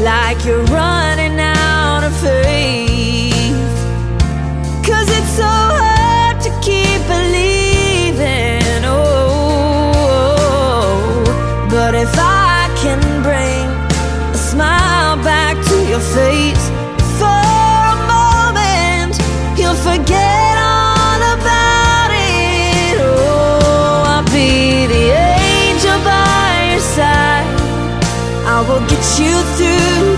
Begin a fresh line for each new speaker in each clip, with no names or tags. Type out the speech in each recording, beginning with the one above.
like you're running.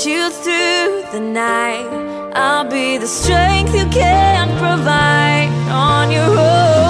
you through the night. I'll be the strength you can't provide on your own.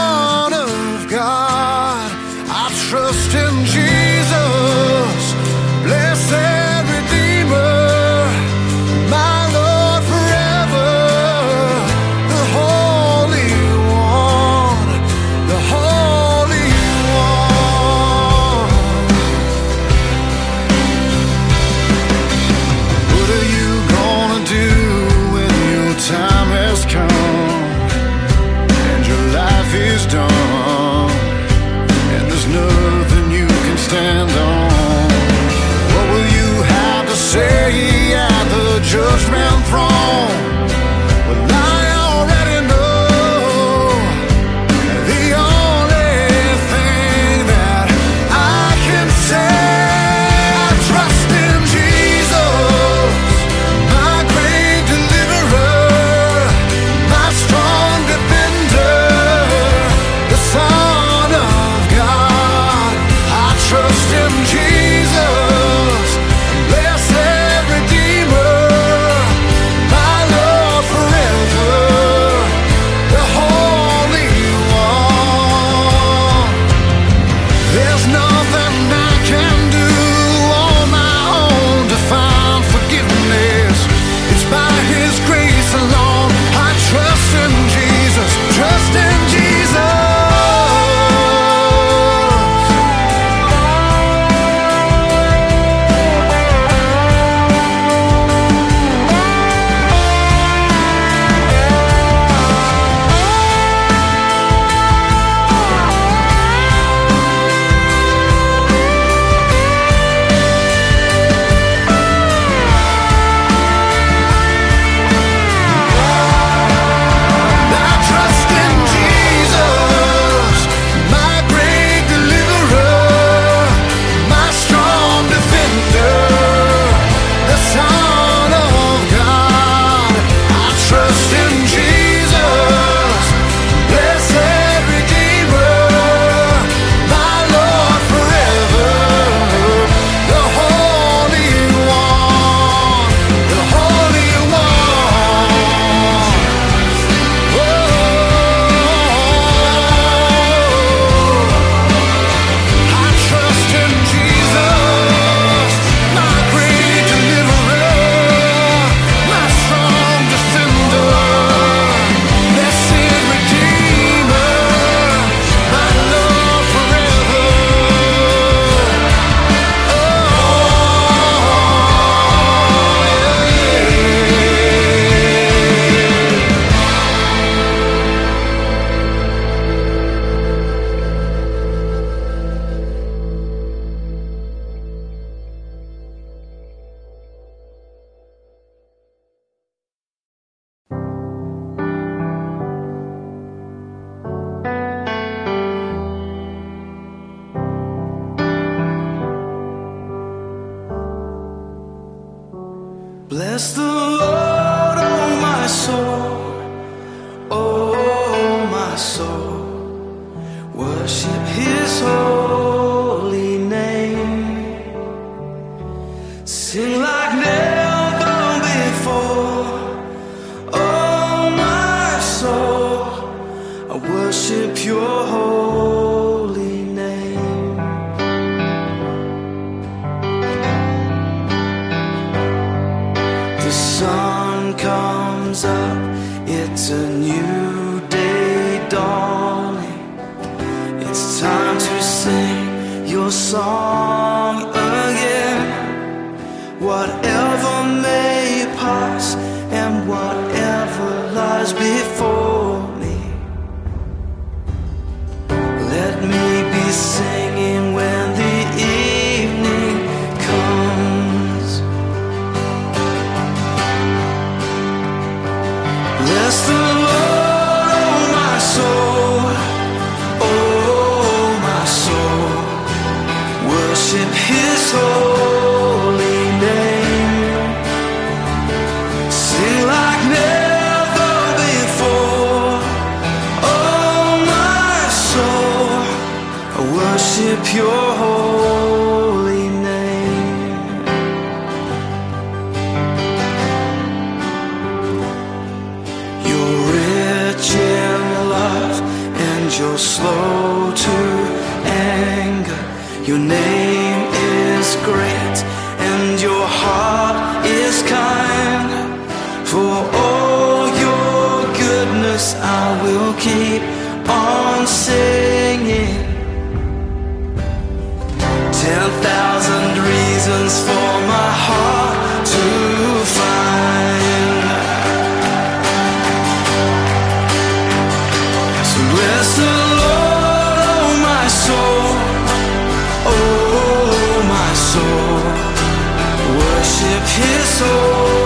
Oh. your
holy
name. The sun comes up, it's a new day dawning. It's time to sing your song again. What his soul.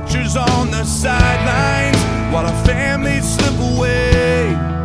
watchers on the sidelines while our families slip away.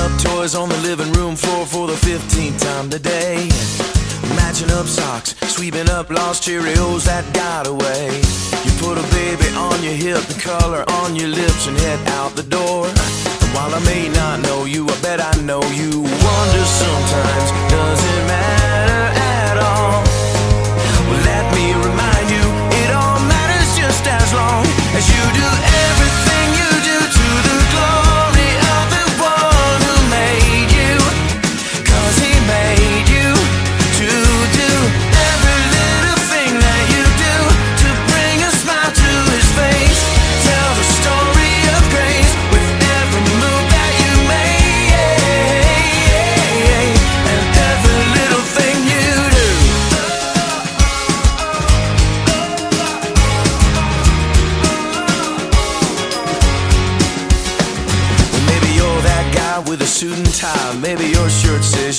up toys on the living room floor for the 15th time today. Matching up socks, sweeping up lost Cheerios that got away. You put a baby on your hip, the color on your lips, and head out the door. And while I may not know you, I bet I know you. Wonder sometimes, does it matter at all? Well, let me remind you, it all matters just as long as you do.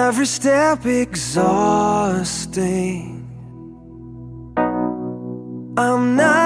every
step exhausting. I'm not.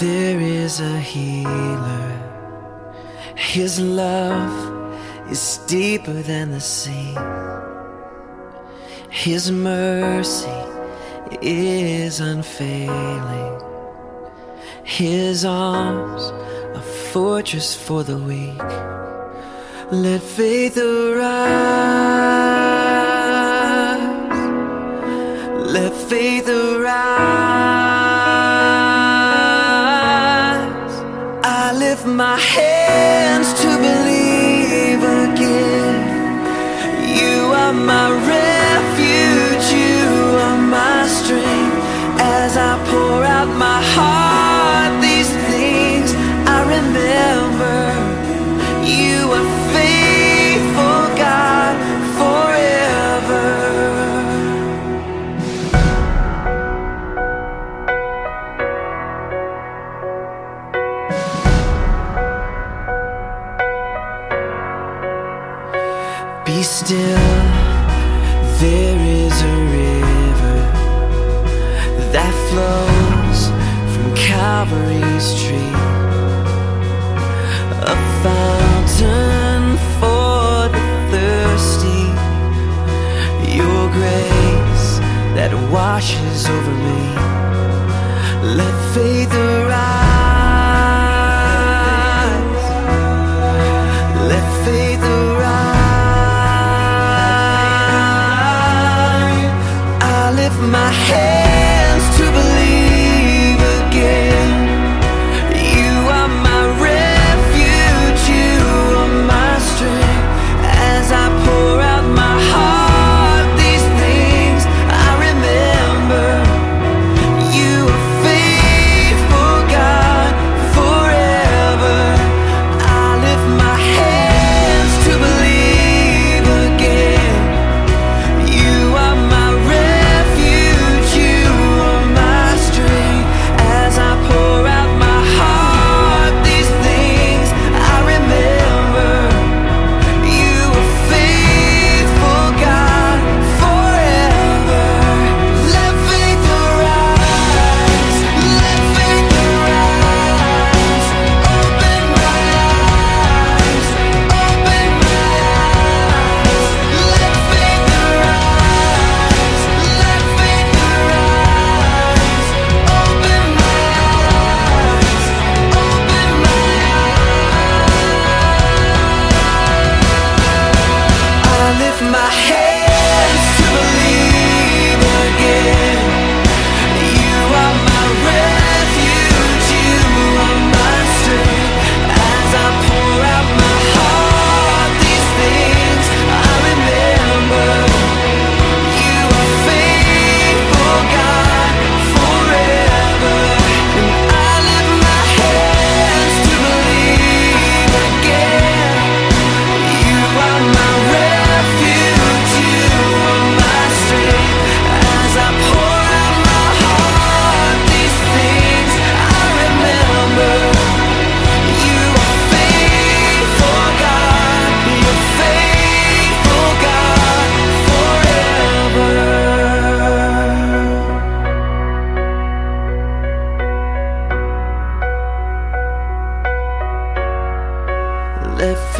there is a healer. His love is deeper than the sea. His mercy is unfailing. His arms, a fortress for the weak. Let faith arise. Let faith arise. my
head. Calvary's tree A fountain for the thirsty. Your grace that washes over me. Let faith arise. Let faith arise. I lift my head.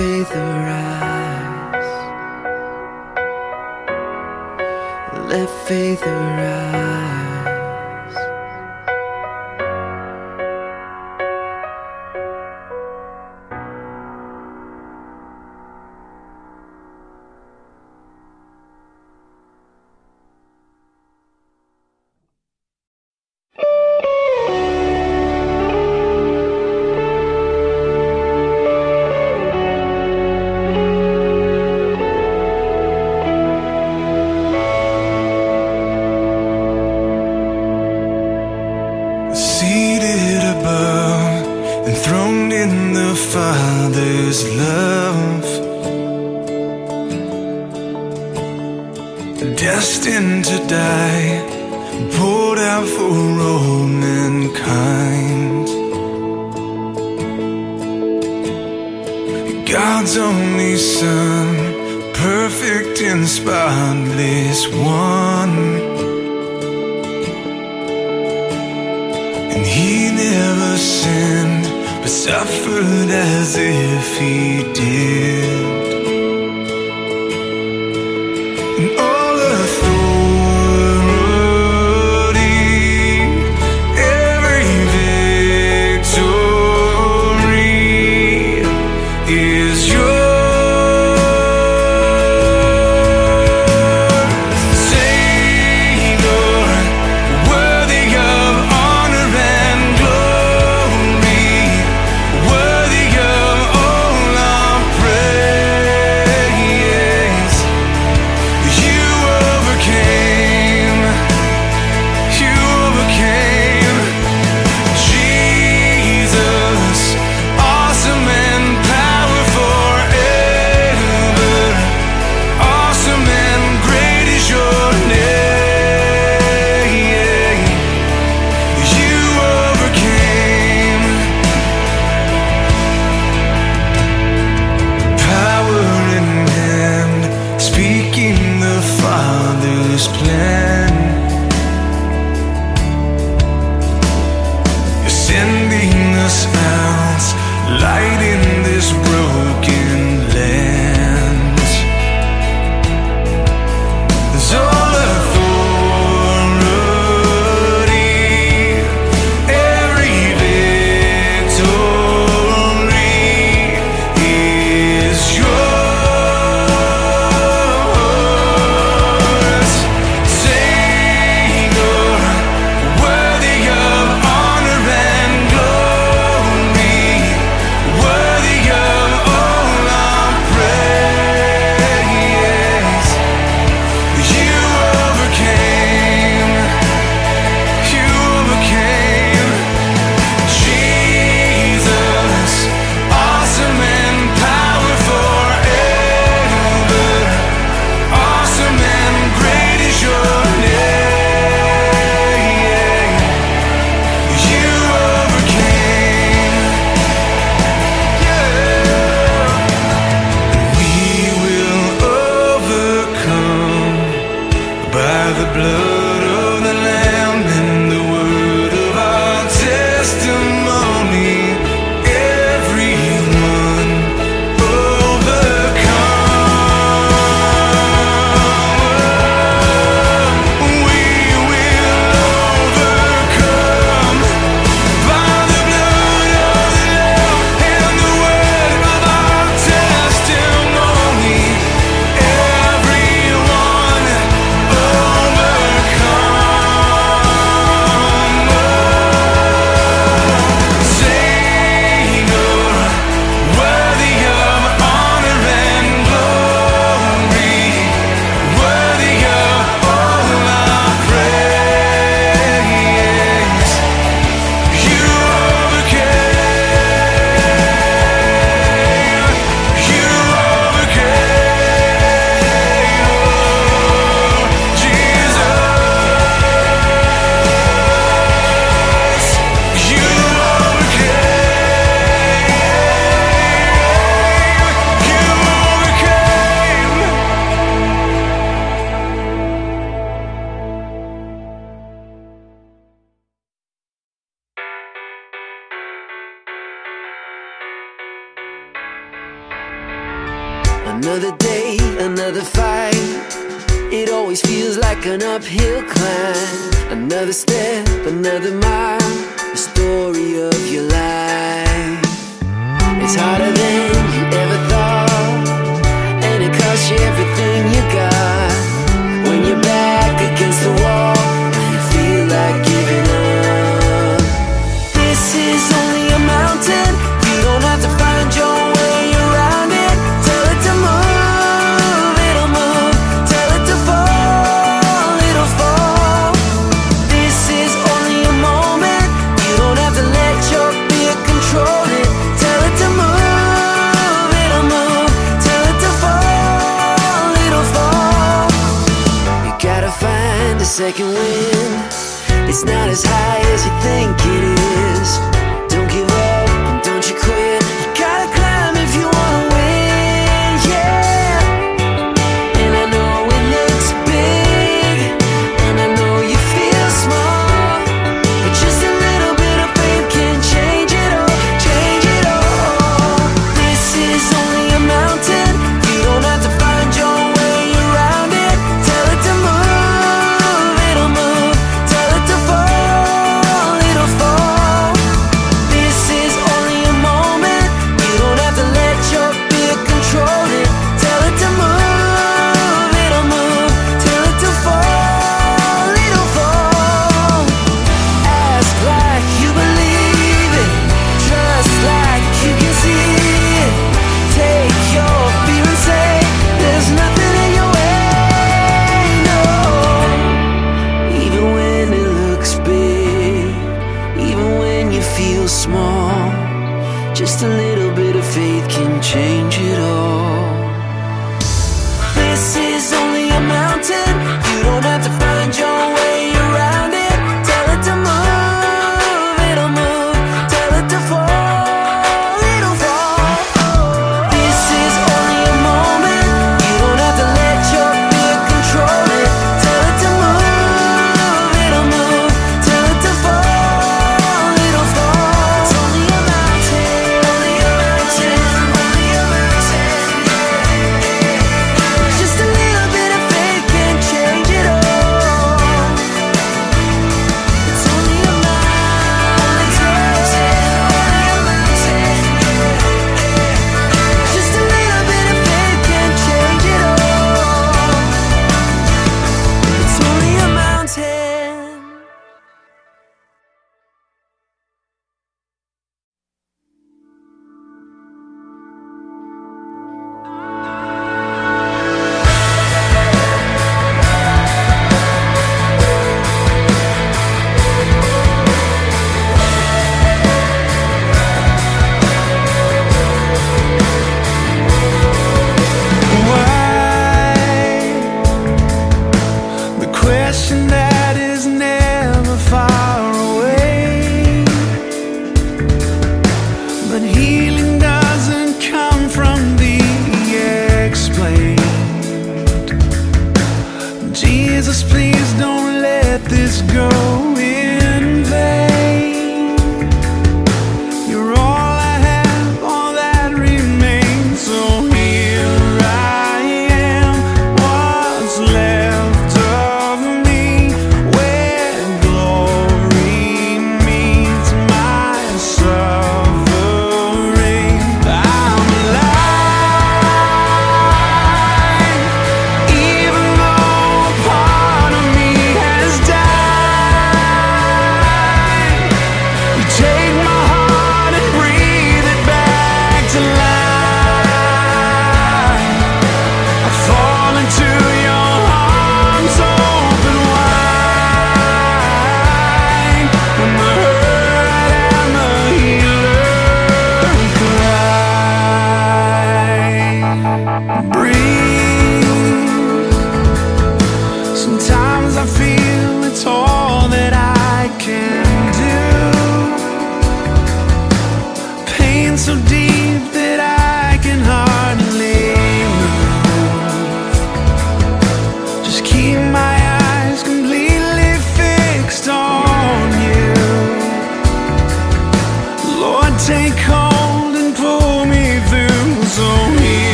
faith arise. Let faith arise.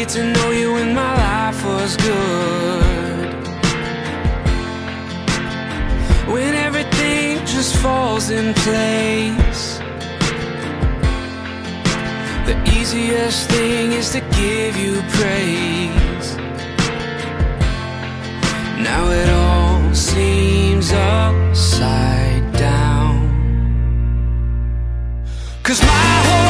get to know you when my life was good. When everything just falls in place. The easiest thing is to give you praise. Now it all seems upside down. Cause my whole